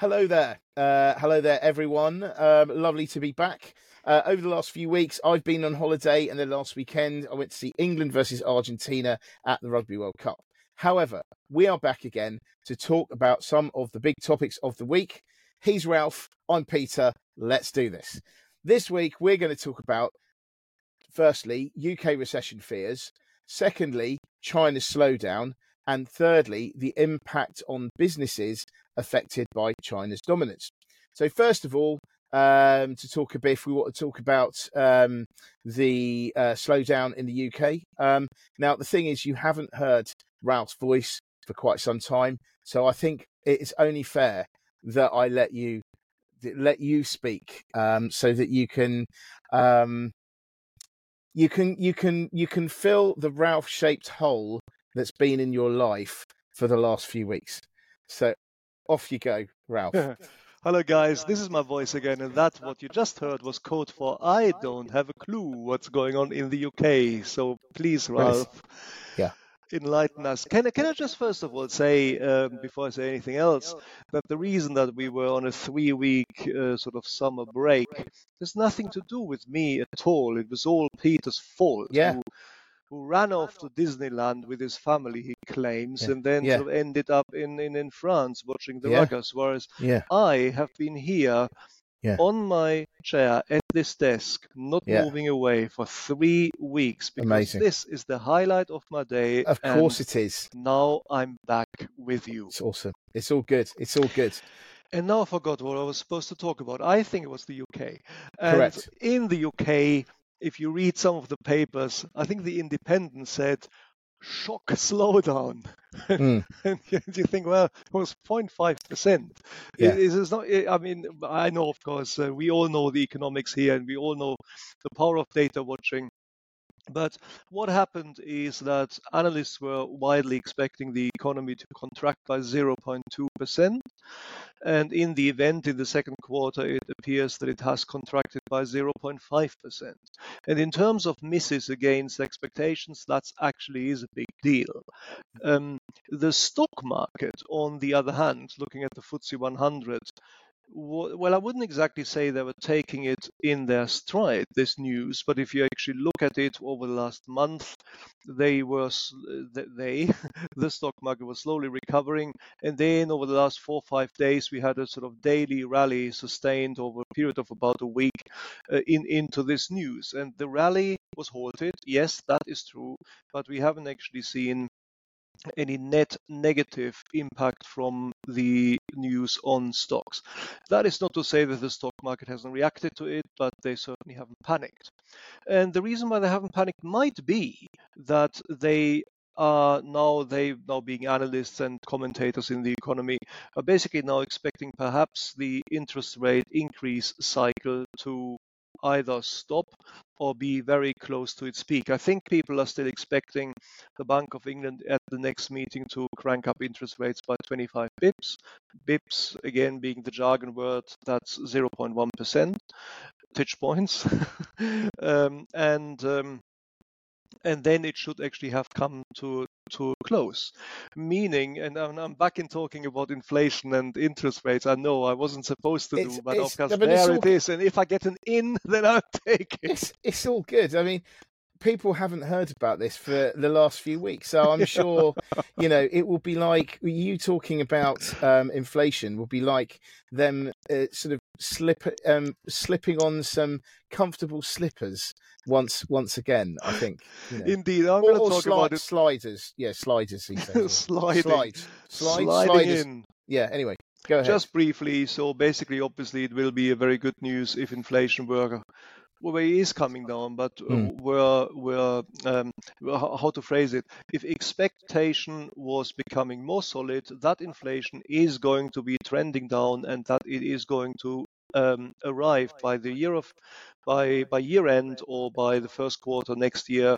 Hello there. Uh, hello there, everyone. Um, lovely to be back. Uh, over the last few weeks, I've been on holiday, and then last weekend, I went to see England versus Argentina at the Rugby World Cup. However, we are back again to talk about some of the big topics of the week. He's Ralph. I'm Peter. Let's do this. This week, we're going to talk about, firstly, UK recession fears. Secondly, China's slowdown. And thirdly, the impact on businesses affected by China's dominance. So, first of all, um, to talk a bit, we want to talk about um, the uh, slowdown in the UK. Um, now, the thing is, you haven't heard Ralph's voice for quite some time, so I think it's only fair that I let you let you speak, um, so that you can um, you can you can you can fill the Ralph shaped hole that's been in your life for the last few weeks. So off you go, Ralph. Hello, guys. This is my voice again, and that what you just heard was code for I don't have a clue what's going on in the UK. So please, Ralph, yeah, enlighten us. Can I, can I just first of all say, um, before I say anything else, that the reason that we were on a three-week uh, sort of summer break has nothing to do with me at all. It was all Peter's fault. Yeah. Who, who ran off to Disneyland with his family, he claims, Yeah. and then Yeah. sort of ended up in, in, in France watching the Yeah. Ruggers, whereas Yeah, I have been here on my chair at this desk, not moving away for three weeks because Amazing. this is the highlight of my day. of course it is. Now I'm back with you. It's awesome. It's all good. It's all good. And now I forgot what I was supposed to talk about. I think it was the UK. And Correct. in the UK, if you read some of the papers, I think the Independent said shock slowdown. Mm. and you think, well, it was 0.5%. Yeah. It, it is not, I mean, I know, of course, uh, we all know the economics here and we all know the power of data watching. But what happened is that analysts were widely expecting the economy to contract by 0.2%. And in the event in the second quarter, it appears that it has contracted by 0.5%. And in terms of misses against expectations, that actually is a big deal. Um, the stock market, on the other hand, looking at the FTSE 100, wa- well, I wouldn't exactly say they were taking it in their stride, this news, but if you actually look at it over the last month, they were, they, the stock market was slowly recovering. And then over the last four or five days, we had a sort of daily rally sustained over a period of about a week uh, in, into this news. And the rally was halted. Yes, that is true, but we haven't actually seen any net negative impact from the news on stocks. That is not to say that the stock market hasn't reacted to it, but they certainly haven't panicked. And the reason why they haven't panicked might be that they are now they now being analysts and commentators in the economy are basically now expecting perhaps the interest rate increase cycle to either stop or be very close to its peak. I think people are still expecting the Bank of England at the next meeting to crank up interest rates by 25 bips. Bips, again, being the jargon word, that's 0.1 percentage points. um, and um, and then it should actually have come to to close. Meaning and I'm, I'm back in talking about inflation and interest rates. I know i wasn't supposed to It's- do but of course no, but it's there all it is. And if i get an in then i'll take it. It's it's all good. I mean, people haven't heard about this for the last few weeks, so I'm sure you know it will be like you talking about um, inflation will be like them uh, sort of slip um, slipping on some comfortable slippers once once again. I think. You know. indeed i'm going to talk sli- about it sliders, yeah, sliders. Sliding Slides, slides, sliding sliders. in Yeah. Anyway, go ahead. Just briefly, so basically, obviously, it will be a very good news if inflation were well, it is coming down, but uh, Mm. were were um, how to phrase it? If expectation was becoming more solid, that inflation is going to be trending down, and that it is going to um, arrive by the year of by by year end or by the first quarter next year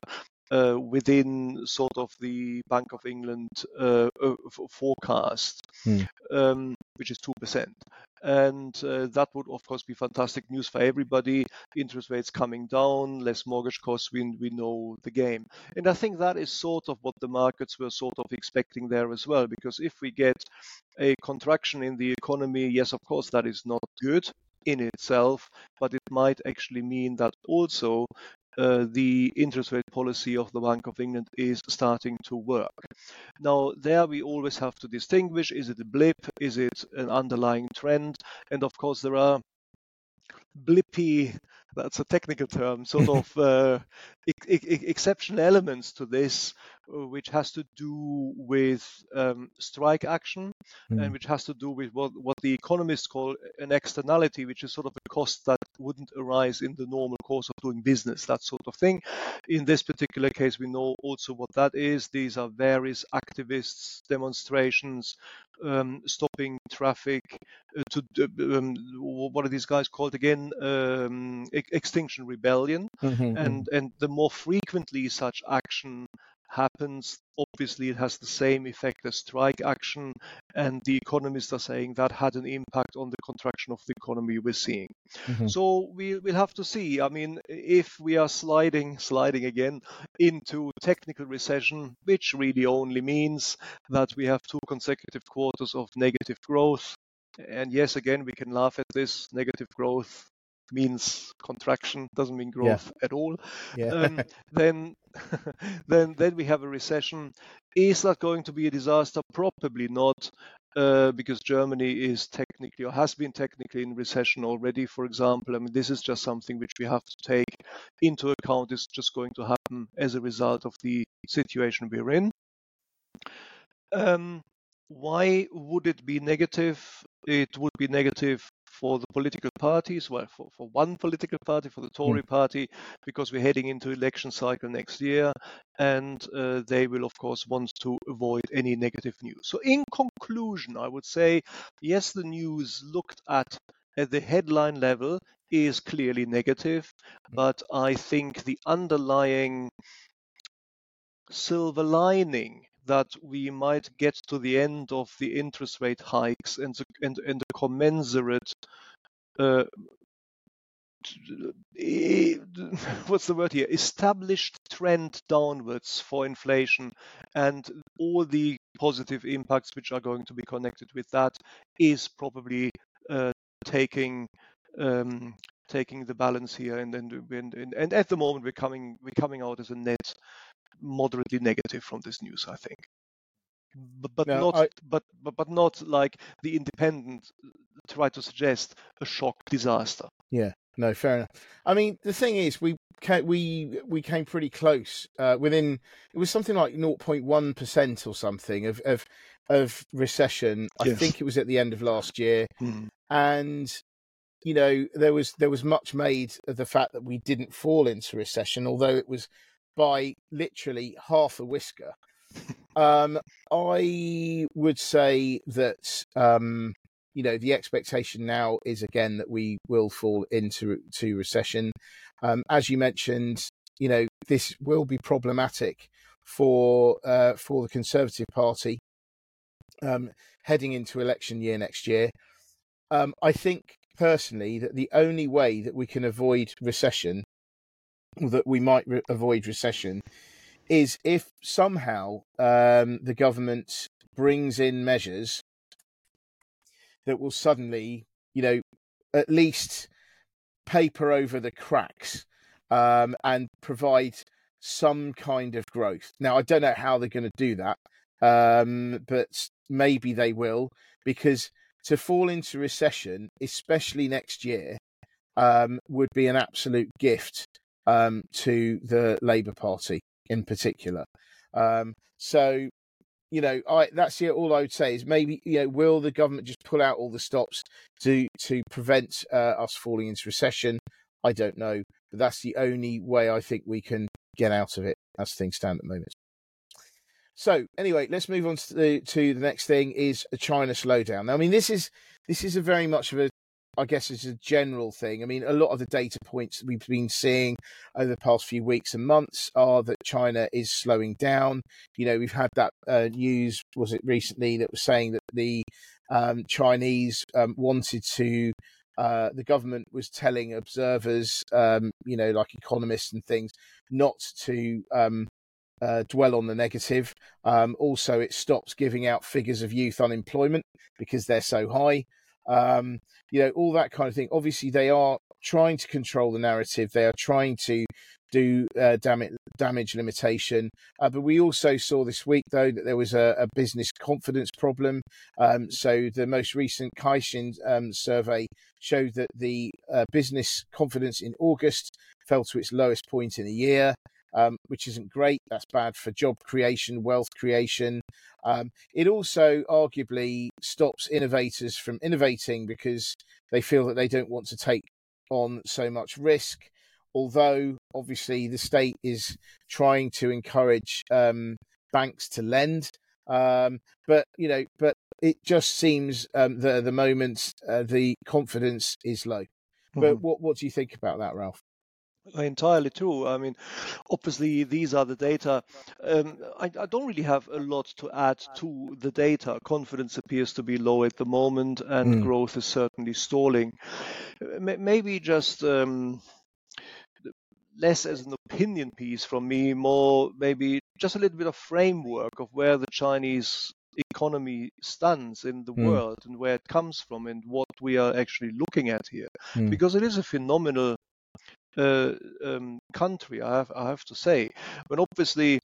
uh, within sort of the Bank of England uh, uh, f- forecast, Hmm. um, which is two percent. And uh, that would of course be fantastic news for everybody. Interest rates coming down, less mortgage costs. We we know the game, and I think that is sort of what the markets were sort of expecting there as well. Because if we get a contraction in the economy, yes, of course that is not good in itself, but it might actually mean that also uh, the interest rate policy of the Bank of England is starting to work. Now, there we always have to distinguish is it a blip, is it an underlying trend? And of course, there are blippy that's a technical term, sort of uh, ex- ex- exception elements to this, uh, which has to do with um, strike action mm. and which has to do with what, what the economists call an externality, which is sort of a cost that wouldn't arise in the normal course of doing business, that sort of thing. In this particular case, we know also what that is. These are various activists, demonstrations, um, stopping traffic uh, to um, what are these guys called again? Um, Extinction Rebellion, mm-hmm. and mm-hmm. and the more frequently such action happens, obviously it has the same effect as strike action, and the economists are saying that had an impact on the contraction of the economy we're seeing. Mm-hmm. So we, we'll have to see. I mean, if we are sliding, sliding again into technical recession, which really only means that we have two consecutive quarters of negative growth. And yes, again, we can laugh at this negative growth means contraction, doesn't mean growth yeah. at all. Yeah. Um, then, then, then we have a recession. Is that going to be a disaster? Probably not, uh, because Germany is technically or has been technically in recession already. For example, I mean, this is just something which we have to take into account. It's just going to happen as a result of the situation we're in. Um, why would it be negative? It would be negative for the political parties, well, for, for one political party, for the hmm. Tory mm. party, because we're heading into election cycle next year, and uh, they will, of course, want to avoid any negative news. So, in conclusion, I would say, yes, the news looked at at the headline level is clearly negative, hmm. but I think the underlying silver lining that we might get to the end of the interest rate hikes and the, and, and the commensurate uh, what's the word here? Established trend downwards for inflation and all the positive impacts which are going to be connected with that is probably uh, taking um, taking the balance here and, and and and at the moment we're coming we're coming out as a net moderately negative from this news, I think. But, but no, not I... but, but but not like the independent try to suggest a shock disaster. Yeah, no, fair enough. I mean, the thing is, we came, we we came pretty close. Uh, within it was something like 0.1 percent or something of of of recession. Yes. I think it was at the end of last year, mm. and you know there was there was much made of the fact that we didn't fall into recession, although it was by literally half a whisker. Um, I would say that um, you know the expectation now is again that we will fall into to recession. Um, as you mentioned, you know this will be problematic for uh, for the Conservative Party um, heading into election year next year. Um, I think personally that the only way that we can avoid recession that we might re- avoid recession is if somehow um, the government brings in measures that will suddenly, you know, at least paper over the cracks um, and provide some kind of growth. Now, I don't know how they're going to do that, um, but maybe they will, because to fall into recession, especially next year, um, would be an absolute gift um, to the Labour Party in particular. Um, so, you know, I that's yeah, all I would say is maybe you know, will the government just pull out all the stops to to prevent uh, us falling into recession? I don't know, but that's the only way I think we can get out of it as things stand at the moment. So anyway, let's move on to the, to the next thing is a China slowdown. Now, I mean, this is this is a very much of a I guess it's a general thing. I mean, a lot of the data points we've been seeing over the past few weeks and months are that China is slowing down. You know, we've had that uh, news, was it recently, that was saying that the um, Chinese um, wanted to. Uh, the government was telling observers, um, you know, like economists and things, not to um, uh, dwell on the negative. Um, also, it stops giving out figures of youth unemployment because they're so high. Um, you know, all that kind of thing. Obviously, they are trying to control the narrative. They are trying to do uh, damage, damage limitation. Uh, but we also saw this week, though, that there was a, a business confidence problem. Um, so the most recent Caixin um, survey showed that the uh, business confidence in August fell to its lowest point in a year um, which isn't great. That's bad for job creation, wealth creation. Um, it also arguably stops innovators from innovating because they feel that they don't want to take on so much risk. Although obviously the state is trying to encourage um, banks to lend, um, but you know, but it just seems um, that at the moment uh, the confidence is low. But mm-hmm. what what do you think about that, Ralph? Entirely true. I mean, obviously, these are the data. Um, I, I, don't really have a lot to add to the data. Confidence appears to be low at the moment, and mm. growth is certainly stalling. Maybe just um, less as an opinion piece from me, more maybe just a little bit of framework of where the Chinese economy stands in the mm. world and where it comes from and what we are actually looking at here. Mm. Because it is a phenomenal uh, um, country, I have, I have to say. But obviously,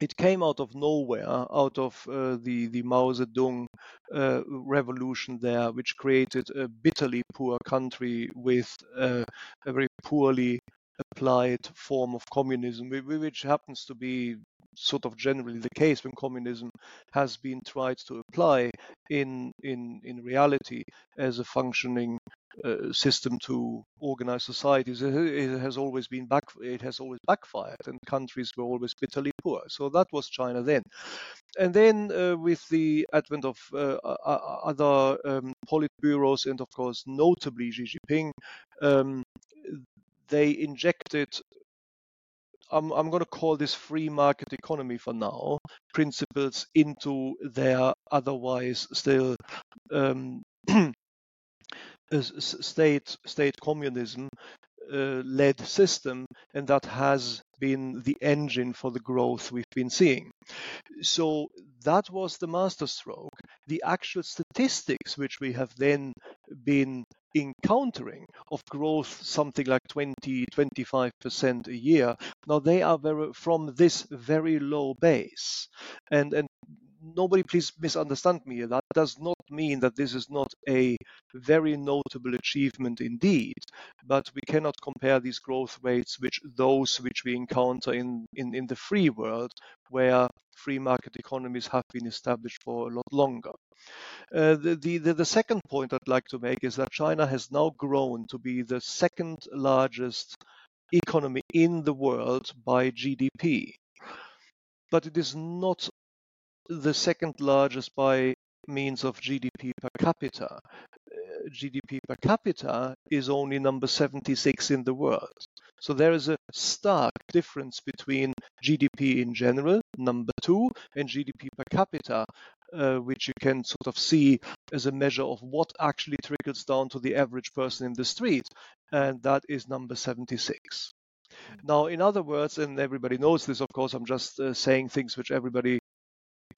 it came out of nowhere, out of uh, the the Mao Zedong uh, revolution there, which created a bitterly poor country with a very poorly applied form of communism, which happens to be sort of generally the case when communism has been tried to apply in in in reality as a functioning uh, system to organize societies it has always been back it has always backfired and countries were always bitterly poor. So that was china then. And then uh, with the advent of uh, other um, politburos and of course notably xi jinping um, they injected I'm, I'm going to call this free market economy for now, principles into their otherwise still um, state state communism uh, led system, and that has been the engine for the growth we've been seeing. So that was the masterstroke. The actual statistics, which we have then been encountering of growth something like 20 25% a year now they are very, from this very low base and and nobody please misunderstand me that does not mean that this is not a very notable achievement indeed but we cannot compare these growth rates with those which we encounter in, in, in the free world where free market economies have been established for a lot longer uh, the, the, the second point I'd like to make is that China has now grown to be the second largest economy in the world by GDP. But it is not the second largest by means of GDP per capita. Uh, GDP per capita is only number 76 in the world. So there is a stark difference between GDP in general, number two, and GDP per capita, uh, which you can sort of see as a measure of what actually trickles down to the average person in the street, and that is number 76. Now, in other words, and everybody knows this, of course, I'm just uh, saying things which everybody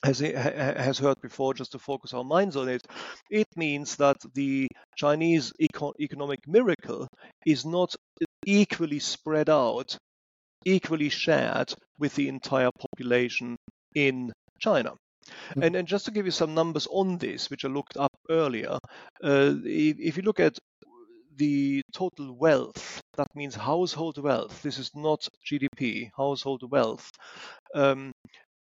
has, has heard before, just to focus our minds on it. It means that the Chinese eco- economic miracle is not equally spread out, equally shared with the entire population in China. Mm-hmm. And, and just to give you some numbers on this, which I looked up earlier, uh, if, if you look at the total wealth, that means household wealth, this is not GDP, household wealth, um,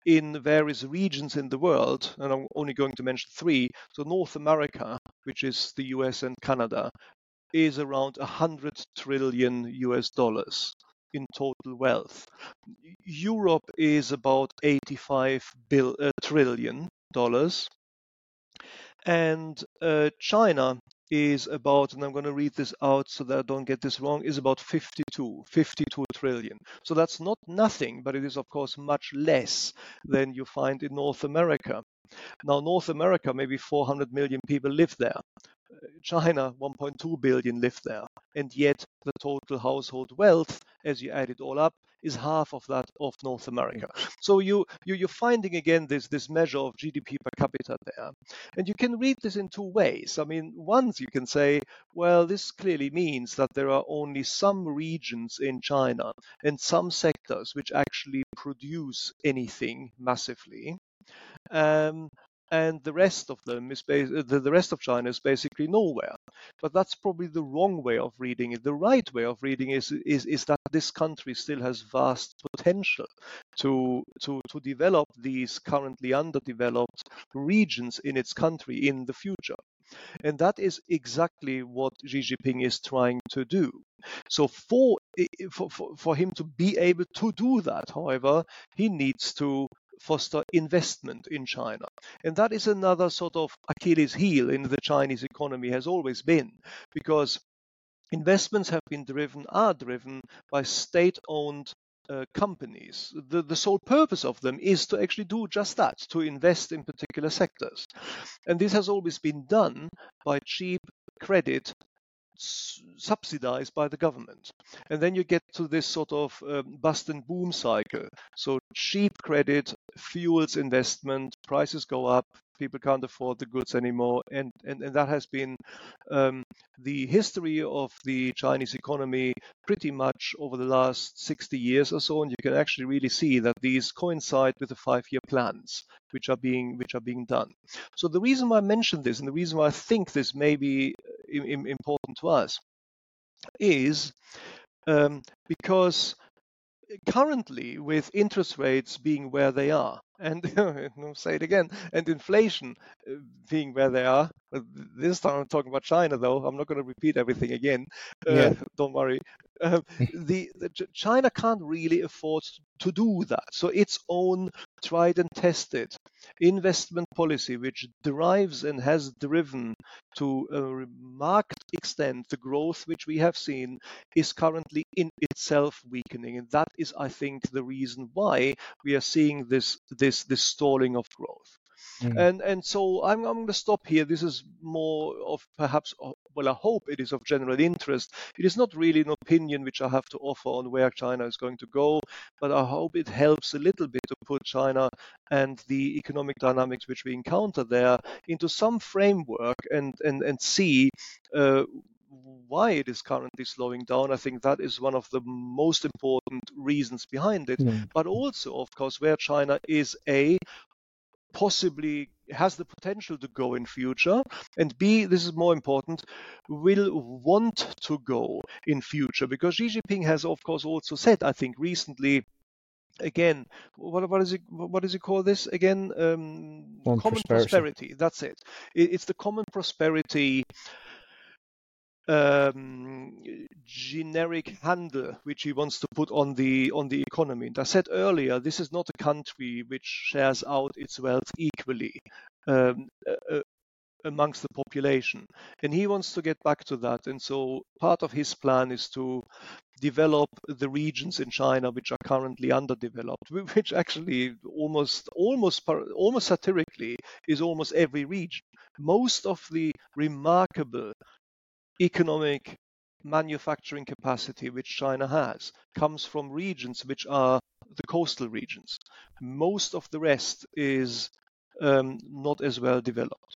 in various regions in the world, and I'm only going to mention three. So, North America, which is the US and Canada, is around 100 trillion US dollars in total wealth. Europe is about 85 bill, uh, trillion dollars, and uh, China is about, and I'm going to read this out so that I don't get this wrong, is about 52, 52 trillion. So that's not nothing, but it is of course much less than you find in North America. Now, North America, maybe 400 million people live there. China, 1.2 billion live there, and yet the total household wealth, as you add it all up, is half of that of North America. So you, you you're finding again this this measure of GDP per capita there, and you can read this in two ways. I mean, once you can say, well, this clearly means that there are only some regions in China and some sectors which actually produce anything massively. Um, and the rest of them is uh, the, the rest of China is basically nowhere. But that's probably the wrong way of reading it. The right way of reading is is, is that this country still has vast potential to to to develop these currently underdeveloped regions in its country in the future. And that is exactly what Xi Jinping is trying to do. So for, for, for him to be able to do that, however, he needs to foster investment in China. And that is another sort of Achilles heel in the Chinese economy has always been because investments have been driven, are driven by state owned uh, companies. The, the sole purpose of them is to actually do just that, to invest in particular sectors. And this has always been done by cheap credit subsidized by the government. And then you get to this sort of um, bust and boom cycle. So cheap credit fuels investment, prices go up, people can't afford the goods anymore. And, and, and that has been um, the history of the Chinese economy pretty much over the last 60 years or so. And you can actually really see that these coincide with the five year plans which are being which are being done. So the reason why I mention this and the reason why I think this may be important to us is um, because currently with interest rates being where they are and say it again. And inflation uh, being where they are this time i'm talking about china though. I'm not going to repeat everything again. Uh, don't worry. Uh, the, the, china can't really afford to do that. So its own tried and tested investment policy which derives and has driven to a marked extent the growth which we have seen is currently in itself weakening. And that is i think the reason why we are seeing this this this stalling of growth Mm. And and so I'm, I'm going to stop here. This is more of perhaps, uh, well, I hope it is of general interest. It is not really an opinion which I have to offer on where China is going to go, but I hope it helps a little bit to put China and the economic dynamics which we encounter there into some framework and and and see. Uh, why it is currently slowing down. I think that is one of the most important reasons behind it. Mm. But also, of course, where China is a possibly has the potential to go in future and b this is more important will want to go in future because xi jinping has of course also said i think recently again what, what is it what does he call this again um, common prosperity. prosperity. that's it. it it's the common prosperity um, generic handle which he wants to put on the on the economy. And I said earlier, this is not a country which shares out its wealth equally um, uh, amongst the population, and he wants to get back to that. And so part of his plan is to develop the regions in China which are currently underdeveloped, which actually almost almost almost satirically is almost every region. Most of the remarkable economic manufacturing capacity which China has comes from regions which are the coastal regions. Most of the rest is um, not as well developed.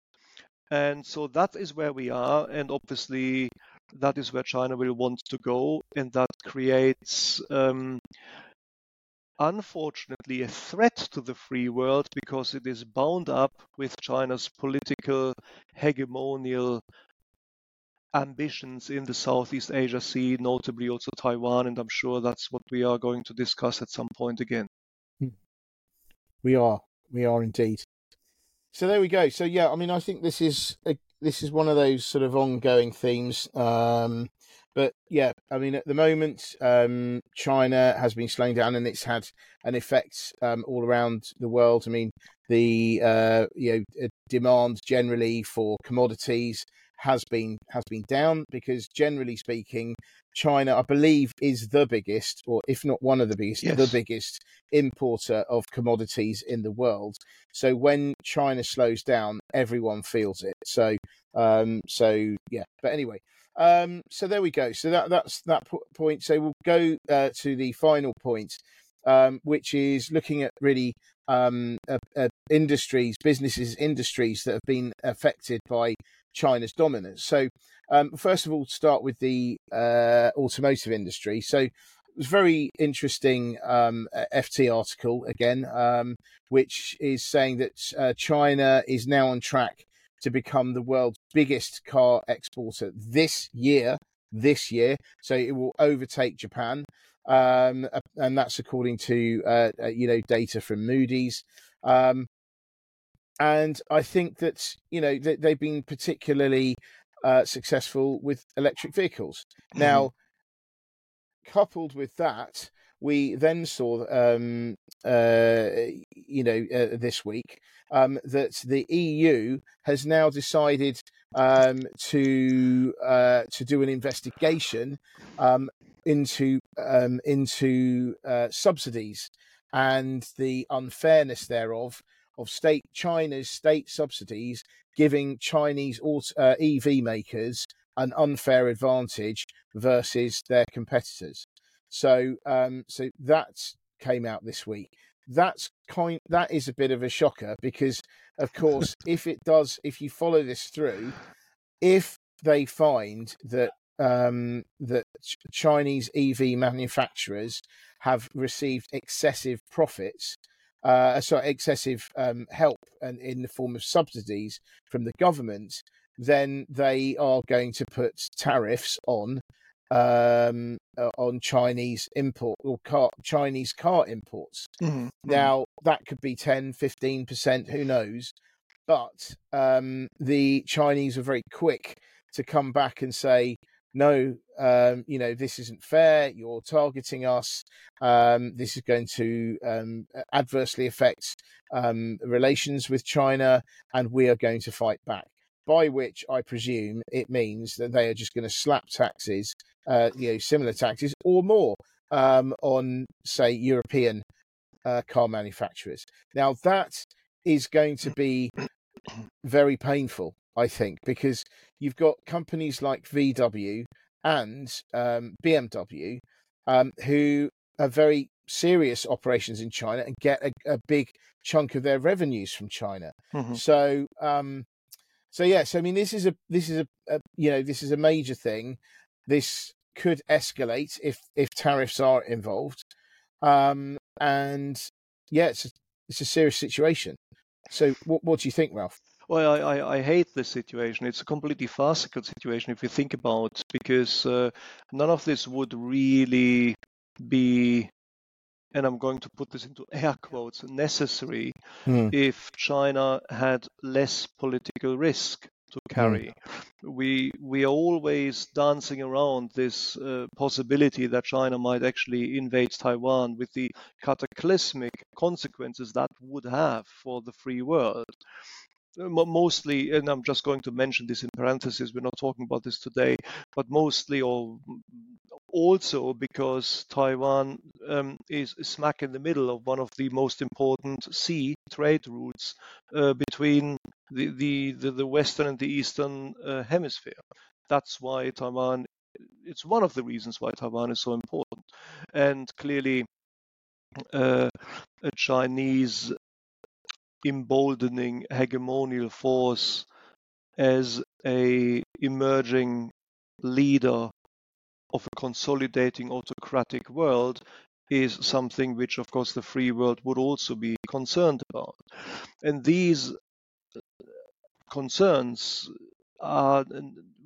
And so that is where we are, and obviously that is where China will want to go, and that creates, um, unfortunately, a threat to the free world because it is bound up with China's political hegemonial ambitions in the Southeast Asia Sea, notably also Taiwan, and I'm sure that's what we are going to discuss at some point again. Hmm. We are, we are indeed. So there we go. So yeah, I mean, I think this is a, this is one of those sort of ongoing themes. Um, but yeah, I mean, at the moment, um, China has been slowing down, and it's had an effect um, all around the world. I mean, the uh, you know demand generally for commodities has been has been down because generally speaking, China, I believe, is the biggest, or if not one of the biggest, yes. the biggest importer of commodities in the world. So when China slows down, everyone feels it. So, um, so yeah. But anyway, um, so there we go. So that that's that point. So we'll go uh, to the final point, um, which is looking at really um, uh, uh, industries, businesses, industries that have been affected by China's dominance. So, um, first of all, to start with the uh, automotive industry. So, it was very interesting um, FT article again, um, which is saying that uh, China is now on track to become the world's biggest car exporter this year. This year, so it will overtake Japan um, and that's according to uh, uh, you know data from Moody's. Um, and I think that you know they, have been particularly uh, successful with electric vehicles. Mm-hmm. Now, coupled with that, we then saw, um, uh, you know, uh, this week um, that the EU has now decided um, to uh, to do an investigation um, into um, into uh, subsidies and the unfairness thereof of state China's state subsidies giving Chinese auto, uh, EV makers an unfair advantage versus their competitors. So um, so that came out this week. That's kind that is a bit of a shocker because of course if it does if you follow this through if they find that um, that ch- Chinese EV manufacturers have received excessive profits, uh, sorry, excessive um, help and in the form of subsidies from the government, then they are going to put tariffs on um, uh, on Chinese import or car, Chinese car imports. Mm-hmm. mm-hmm. Now that could be 10, 15 percent, who knows? But um, the Chinese are very quick to come back and say, no, um, you know, this isn't fair. You're targeting us. Um, this is going to um, adversely affect um, relations with China, and we are going to fight back. By which I presume it means that they are just going to slap taxes, uh, you know, similar taxes or more um, on, say, European uh, car manufacturers. Now that is going to be very painful I think, because you've got companies like VW and um, BMW um, who are very serious operations in China and get a, a big chunk of their revenues from China. Mm-hmm. So, um, so yes, I mean, this is a this is a, a you know this is a major thing. This could escalate if if tariffs are involved, um, and yeah, it's a, it's a serious situation. So, what what do you think, Ralph? Well, I, I, I, hate this situation. It's a completely farcical situation if you think about, because uh, none of this would really be, and I'm going to put this into air quotes, necessary mm. if China had less political risk to hmm. carry. Mm. We we are always dancing around this uh, possibility that China might actually invade Taiwan with the cataclysmic consequences that would have for the free world mostly, and I'm just going to mention this in parentheses, we're not talking about this today, but mostly or also because Taiwan um, is smack in the middle of one of the most important sea trade routes uh, between the, the, the, Western and the Eastern uh, hemisphere. That's why Taiwan, it's one of the reasons why Taiwan is so important. And clearly, uh, a Chinese emboldening hegemonial force as a emerging leader of a consolidating autocratic world is something which of course the free world would also be concerned about. And these concerns are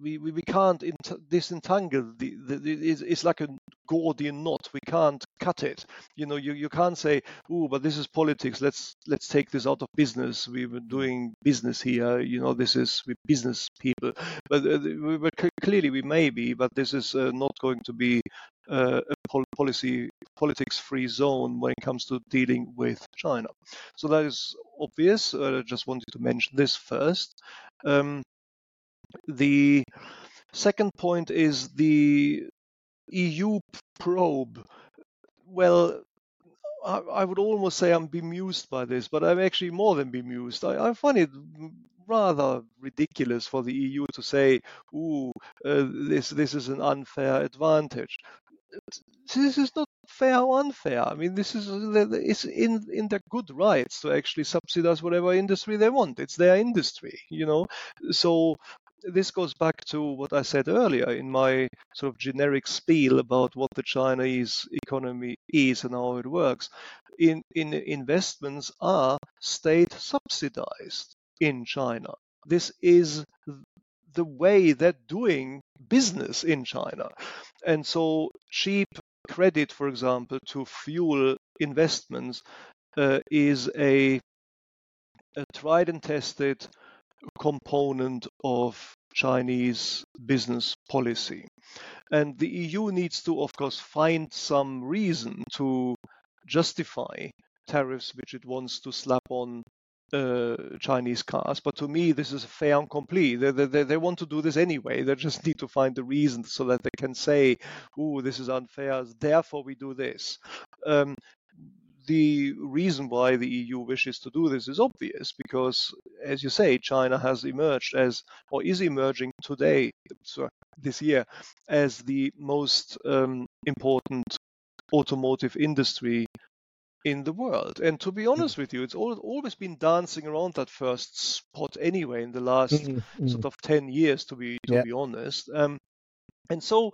we, we, we can't disentangle the, the, the it's, it's, like a Gordian knot. We can't cut it. You know, you, you can't say, "Oh, but this is politics. Let's let's take this out of business. We were doing business here. You know, this is we business people." But uh, we, clearly we may be, but this is uh, not going to be uh, a pol- policy politics-free zone when it comes to dealing with China. So that is obvious. Uh, I just wanted to mention this first. Um, The second point is the EU probe. Well, I, I, would almost say I'm bemused by this, but I'm actually more than bemused. I, I find it rather ridiculous for the EU to say, "Ooh, uh, this this is an unfair advantage." This is not fair or unfair. I mean, this is it's in in their good rights to actually subsidize whatever industry they want. It's their industry, you know. So this goes back to what I said earlier in my sort of generic spiel about what the Chinese economy is and how it works. In, in investments are state subsidized in China. This is the way they're doing business in China. And so cheap credit, for example, to fuel investments uh, is a, a tried and tested component of Chinese business policy. And the EU needs to, of course, find some reason to justify tariffs which it wants to slap on uh, Chinese cars. But to me, this is a fait accompli. They, they, they want to do this anyway. They just need to find the reason so that they can say, "Oh, this is unfair. Therefore, we do this." Um, the reason why the EU wishes to do this is obvious because, as you say, China has emerged as, or is emerging today, sorry, this year, as the most um, important automotive industry in the world. And to be honest with you, it's always been dancing around that first spot anyway in the last mm-hmm. sort of 10 years, to be to yeah. be honest. Um, and so,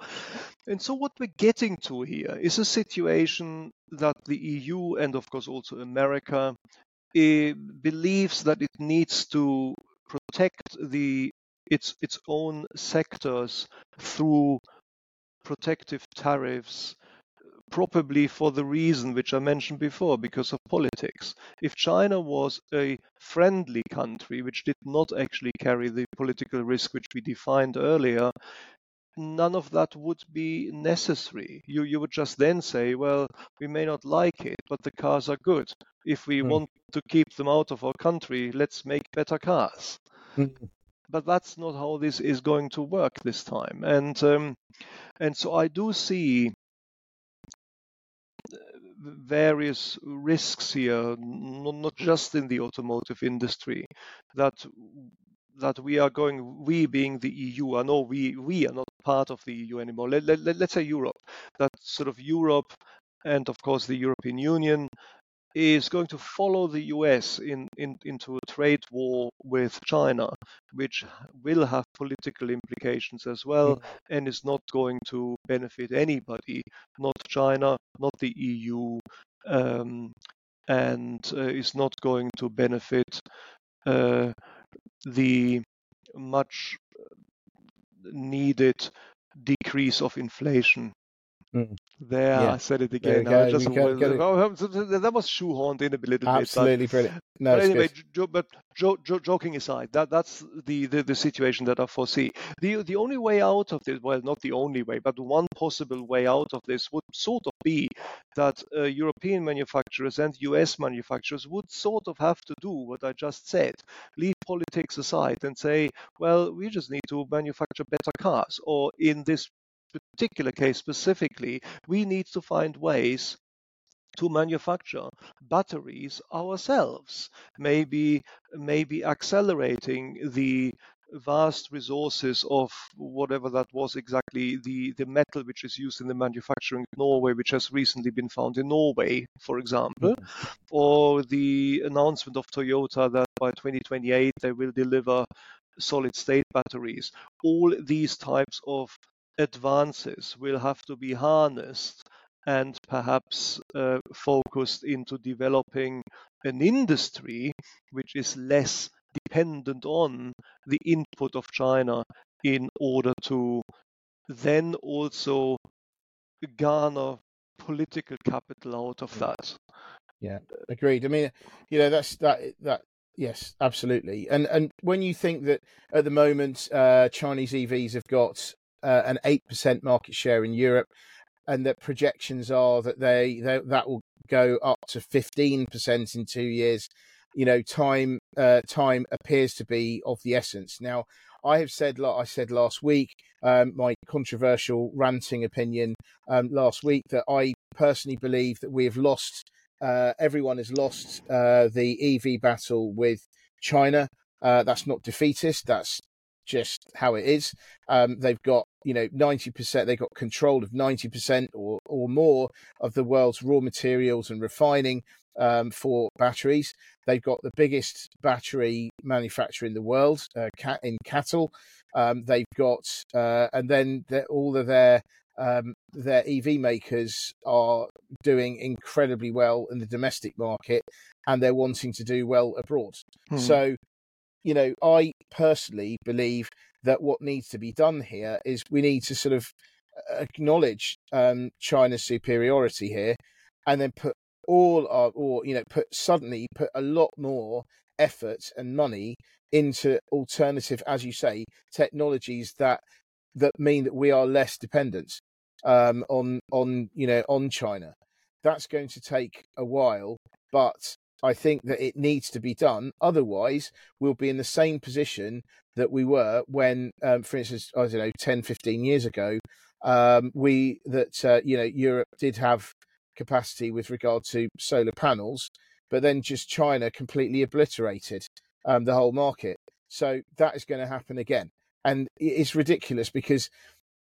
and so what we're getting to here is a situation that the EU and of course also America uh, believes that it needs to protect the its its own sectors through protective tariffs probably for the reason which I mentioned before, because of politics. If China was a friendly country which did not actually carry the political risk which we defined earlier, none of that would be necessary. You you would just then say, well, we may not like it, but the cars are good. If we mm. want to keep them out of our country, let's make better cars. Mm. But that's not how this is going to work this time. And um, and so I do see various risks here, not just in the automotive industry, that that we are going, we being the EU, I know we, we are not part of the EU anymore. Let, let, let's say Europe, that sort of Europe and of course the European Union is going to follow the US in, in, into a trade war with China, which will have political implications as well, mm. and is not going to benefit anybody, not China, not the EU, um, and uh, is not going to benefit uh, the much uh, needed decrease of inflation. Mm. There, yeah. I said it again. Just, go, go. that was shoehorned in a little Absolutely bit. Absolutely brilliant. No, but anyway, jo- but jo- jo- joking aside, that that's the, the, the situation that I foresee. The the only way out of this, well, not the only way, but one possible way out of this would sort of be that uh, European manufacturers and US manufacturers would sort of have to do what I just said, leave politics aside and say, well, we just need to manufacture better cars, or in this particular case specifically, we need to find ways to manufacture batteries ourselves, maybe maybe accelerating the vast resources of whatever that was exactly the, the metal which is used in the manufacturing of Norway, which has recently been found in Norway, for example, mm-hmm. or the announcement of Toyota that by 2028 they will deliver solid state batteries. All these types of advances will have to be harnessed and perhaps uh, focused into developing an industry which is less dependent on the input of China in order to then also garner political capital out of that. Yeah, agreed. I mean, you know, that's that that yes, absolutely. And and when you think that at the moment uh, Chinese EVs have got uh, an eight percent market share in Europe, and that projections are that they, they that will go up to fifteen percent in two years. You know, time uh, time appears to be of the essence. Now, I have said, like I said last week, um, my controversial ranting opinion um, last week that I personally believe that we have lost. Uh, everyone has lost uh, the EV battle with China. Uh, that's not defeatist. That's just how it is. Um, they've got you know ninety percent. They've got control of ninety percent or or more of the world's raw materials and refining um, for batteries. They've got the biggest battery manufacturer in the world, uh, in CATL Um, they've got, uh, and then all of their um, their EV makers are doing incredibly well in the domestic market, and they're wanting to do well abroad. Hmm. So, you know, I personally believe that what needs to be done here is we need to sort of uh, acknowledge um, China's superiority here, and then put all our, or you know, put suddenly put a lot more effort and money into alternative, as you say, technologies that that mean that we are less dependent um, on on you know on China. That's going to take a while, but I think that it needs to be done. Otherwise, we'll be in the same position that we were when, um, for instance, I don't know, 10, 15 years ago, um, we that uh, you know Europe did have capacity with regard to solar panels, but then just China completely obliterated um, the whole market. So that is going to happen again. And it's ridiculous because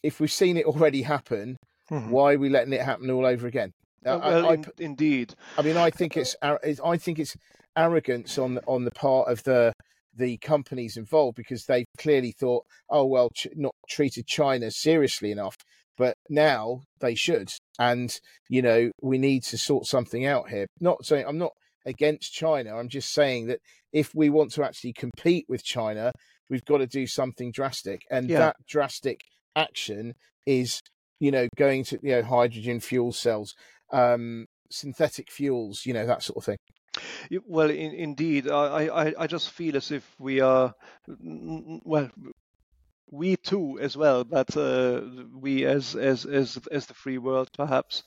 if we've seen it already happen, mm-hmm. why are we letting it happen all over again? Uh, well, I, I, in, indeed. I mean, I think it's I think it's arrogance on on the part of the the companies involved because they clearly thought, oh well, ch- not treated China seriously enough but now they should. And, you know, we need to sort something out here. Not saying I'm not against China. I'm just saying that if we want to actually compete with China, we've got to do something drastic. And yeah. that drastic action is, you know, going to, you know, hydrogen fuel cells, um, synthetic fuels, you know, that sort of thing. Well, in, indeed, I, I, I just feel as if we are, well, we too as well, but uh, we as as as as the free world perhaps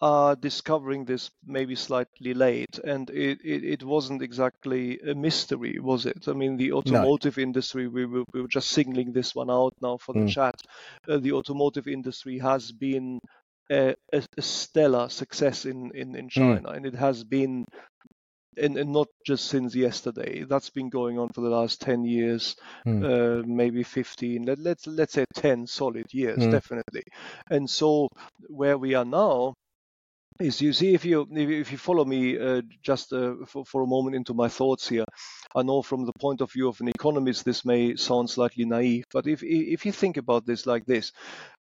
are discovering this maybe slightly late, and it, it, it wasn't exactly a mystery, was it? I mean, the automotive no. industry, we were, we were just singling this one out now for the mm. chat. Uh, the automotive industry has been a, a, stellar success in, in, in mm. China, mm. and it has been and, and, not just since yesterday. That's been going on for the last ten years, mm. uh, maybe fifteen. Let, let's let's say ten solid years, mm. definitely. And so where we are now is you see if you if you follow me uh, just uh, for, for a moment into my thoughts here i know from the point of view of an economist this may sound slightly naive but if if you think about this like this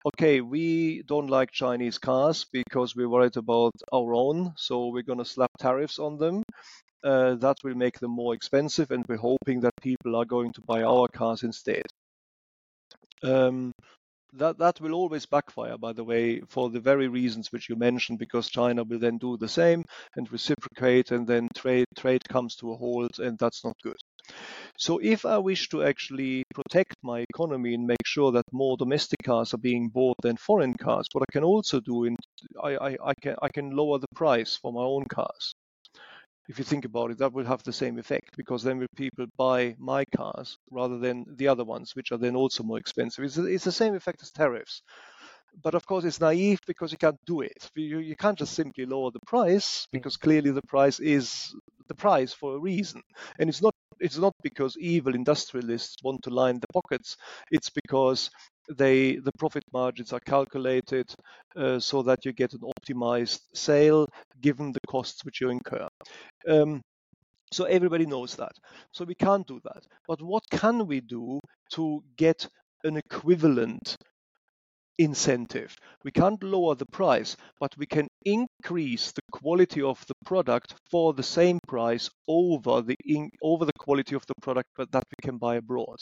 okay we don't like chinese cars because we're worried about our own so we're going to slap tariffs on them uh, that will make them more expensive, and we're hoping that people are going to buy our cars instead. Um, that that will always backfire, by the way, for the very reasons which you mentioned, because China will then do the same and reciprocate, and then trade trade comes to a halt, and that's not good. So if I wish to actually protect my economy and make sure that more domestic cars are being bought than foreign cars, what I can also do, in, I, I, I can I can lower the price for my own cars if you think about it, that will have the same effect because then will people buy my cars rather than the other ones, which are then also more expensive. It's, it's the same effect as tariffs. But of course, it's naive because you can't do it. You, you can't just simply lower the price because clearly the price is the price for a reason. And it's not it's not because evil industrialists want to line the pockets. It's because they the profit margins are calculated uh, so that you get an optimized sale given the costs which you incur. Um, so everybody knows that. So we can't do that. But what can we do to get an equivalent incentive? We can't lower the price, but we can increase the quality of the product for the same price over the in, over the quality of the product that we can buy abroad.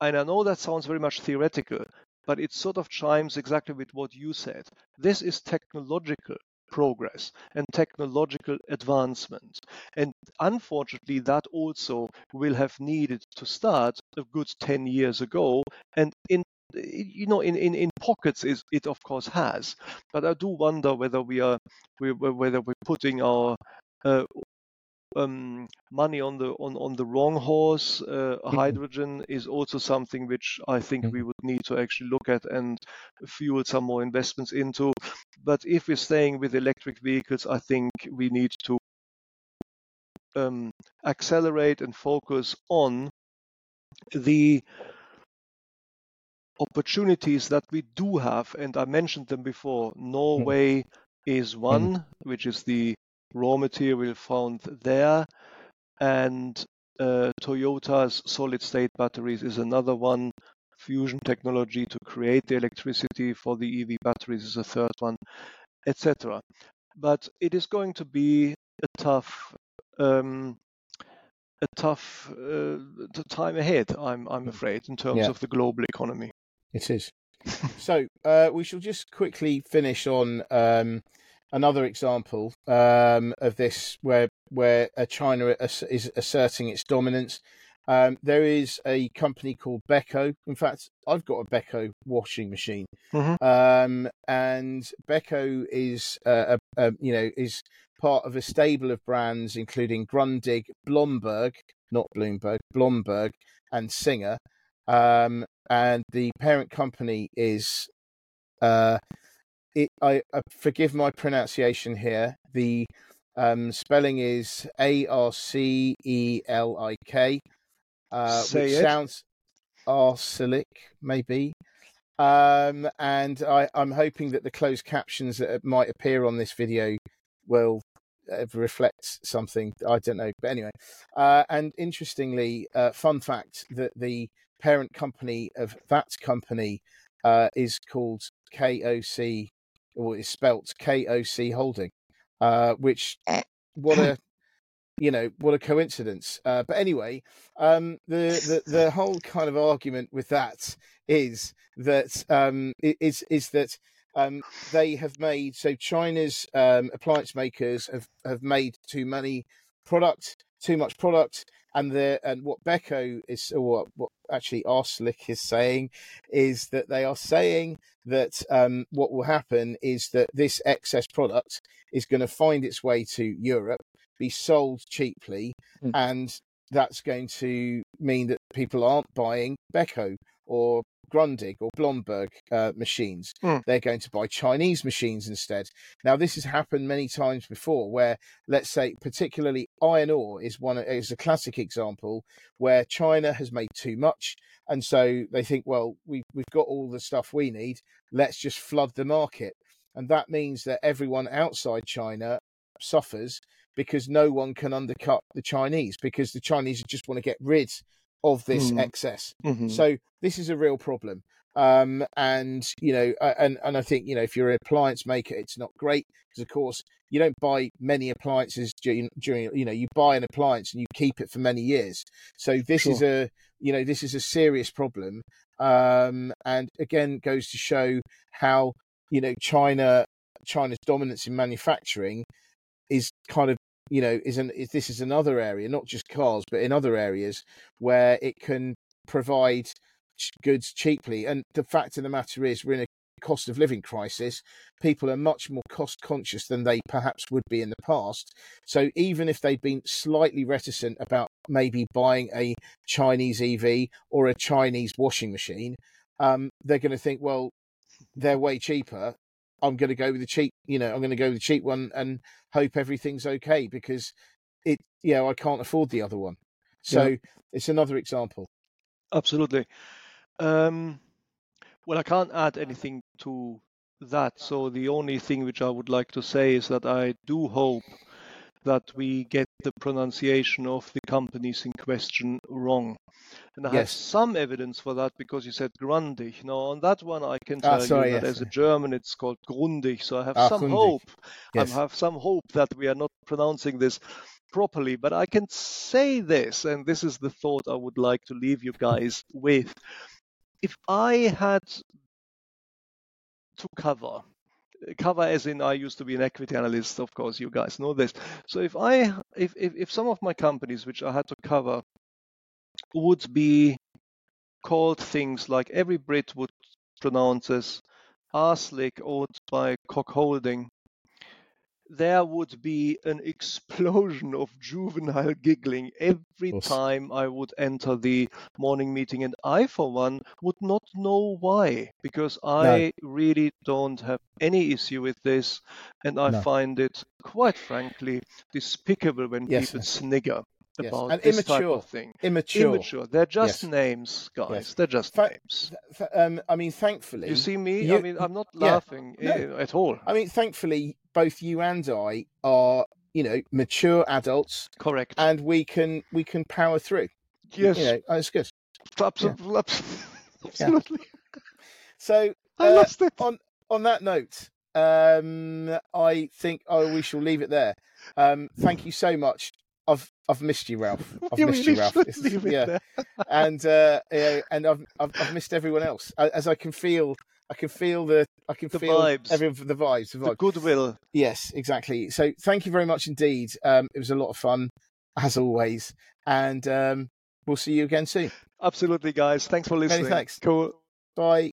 And I know that sounds very much theoretical, but it sort of chimes exactly with what you said. This is technological progress and technological advancement. And unfortunately, that also will have needed to start a good 10 years ago. And in you know, in, in, in pockets, it, it of course has, but I do wonder whether we are, we, whether we're putting our uh, um, money on the on, on the wrong horse. Uh, hydrogen is also something which I think we would need to actually look at and fuel some more investments into. But if we're staying with electric vehicles, I think we need to um, accelerate and focus on the opportunities that we do have, and I mentioned them before. Norway is one, which is the raw material found there, and uh, Toyota's solid state batteries is another one. Fusion technology to create the electricity for the EV batteries is a third one, etc. But it is going to be a tough um, a tough uh, time ahead. I'm I'm Mm. afraid in terms Yeah. of the global economy. It is. so uh, we shall just quickly finish on um, another example um, of this, where where uh, China is asserting its dominance. Um, there is a company called Beko. In fact, I've got a Beko washing machine, Mhm. um, and Beko is uh, a, a, you know is part of a stable of brands including Grundig, Blomberg, not Bloomberg, Blomberg, and Singer. Um, and the parent company is uh it i uh, forgive my pronunciation here the um spelling is a r c e l i k uh which it. sounds arsenic maybe. Um and i i'm hoping that the closed captions that might appear on this video will uh, reflect something. I don't know but anyway. Uh and interestingly uh fun fact that the parent company of that company uh, is called KOC, or is spelt KOC Holding, uh, which what a you know what a coincidence. Uh, but anyway, um, the, the the whole kind of argument with that is that um, is is that um, they have made so China's um, appliance makers have have made too many product, too much product, and the and what Beko is or what, what actually Arslick is saying is that they are saying that um, what will happen is that this excess product is going to find its way to Europe, be sold cheaply, Mm. and that's going to mean that people aren't buying Beko or Grundig or Blomberg uh, machines. Mm. They're going to buy Chinese machines instead. Now, this has happened many times before, where let's say, particularly iron ore is one is a classic example where China has made too much, and so they think, well, we we've got all the stuff we need. Let's just flood the market, and that means that everyone outside China suffers because no one can undercut the Chinese because the Chinese just want to get rid of this Mm. excess. Mhm. So this is a real problem. Um, and you know, and and I think you know, if you're an appliance maker, it's not great because of course you don't buy many appliances during, during you know you buy an appliance and you keep it for many years. So this is a you know this is a serious problem. Um, and again goes to show how you know China China's dominance in manufacturing is kind of you know is an is, this is another area not just cars but in other areas where it can provide goods cheaply. And the fact of the matter is we're in a cost of living crisis. People are much more cost conscious than they perhaps would be in the past. So even if they've been slightly reticent about maybe buying a chinese ev or a chinese washing machine um, they're going to think well they're way cheaper i'm going to go with the cheap you know i'm going to go with the cheap one and hope everything's okay because it you know i can't afford the other one so Yeah. it's another example Absolutely. Um, well, I can't add anything to that. So the only thing which I would like to say is that I do hope that we get the pronunciation of the companies in question wrong. And I have some evidence for that because you said Grundig. Now, on that one, I can Ah, tell sorry, you that yes. as a German, it's called Grundig. So I have Ah, some Grundig. hope. Yes. I have some hope that we are not pronouncing this properly. But I can say this, and this is the thought I would like to leave you guys with. If I had to cover, cover as in I used to be an equity analyst, of course, you guys know this. So if I, if, if, if some of my companies which I had to cover would be called things like every Brit would pronounce as Arslick owned by Cock Holding, there would be an explosion of juvenile giggling every time I would enter the morning meeting. And I, for one, would not know why, because I really don't have any issue with this. And I No. find it, quite frankly, despicable when Yes, people yes. snigger Yes, about and this type immature. of thing. Immature. Immature. They're just Yes. names, guys. Yes. They're just Fa- names. Th- Um, I mean, thankfully, You see me? you- I mean, I'm not yeah. laughing No. eh, at all. I mean, thankfully, both you and I are, you know, mature adults, Correct. and we can we can power through. yes, You know, that's good. absolutely. Absolutely. So, I uh, lost it. on that note, um, I think oh, we shall leave it there. Um, thank you so much. I've I've missed you, Ralph. I've You missed really you, Ralph. should This is- leave it yeah, and uh, yeah, and I've, I've I've missed everyone else. As I can feel, I can feel the I can The feel vibes. everyone the vibes. The The goodwill. Yes, exactly. So thank you very much indeed. Um, it was a lot of fun, as always, and um, we'll see you again soon. Absolutely, guys. Thanks for listening. thanks. Cool. Bye.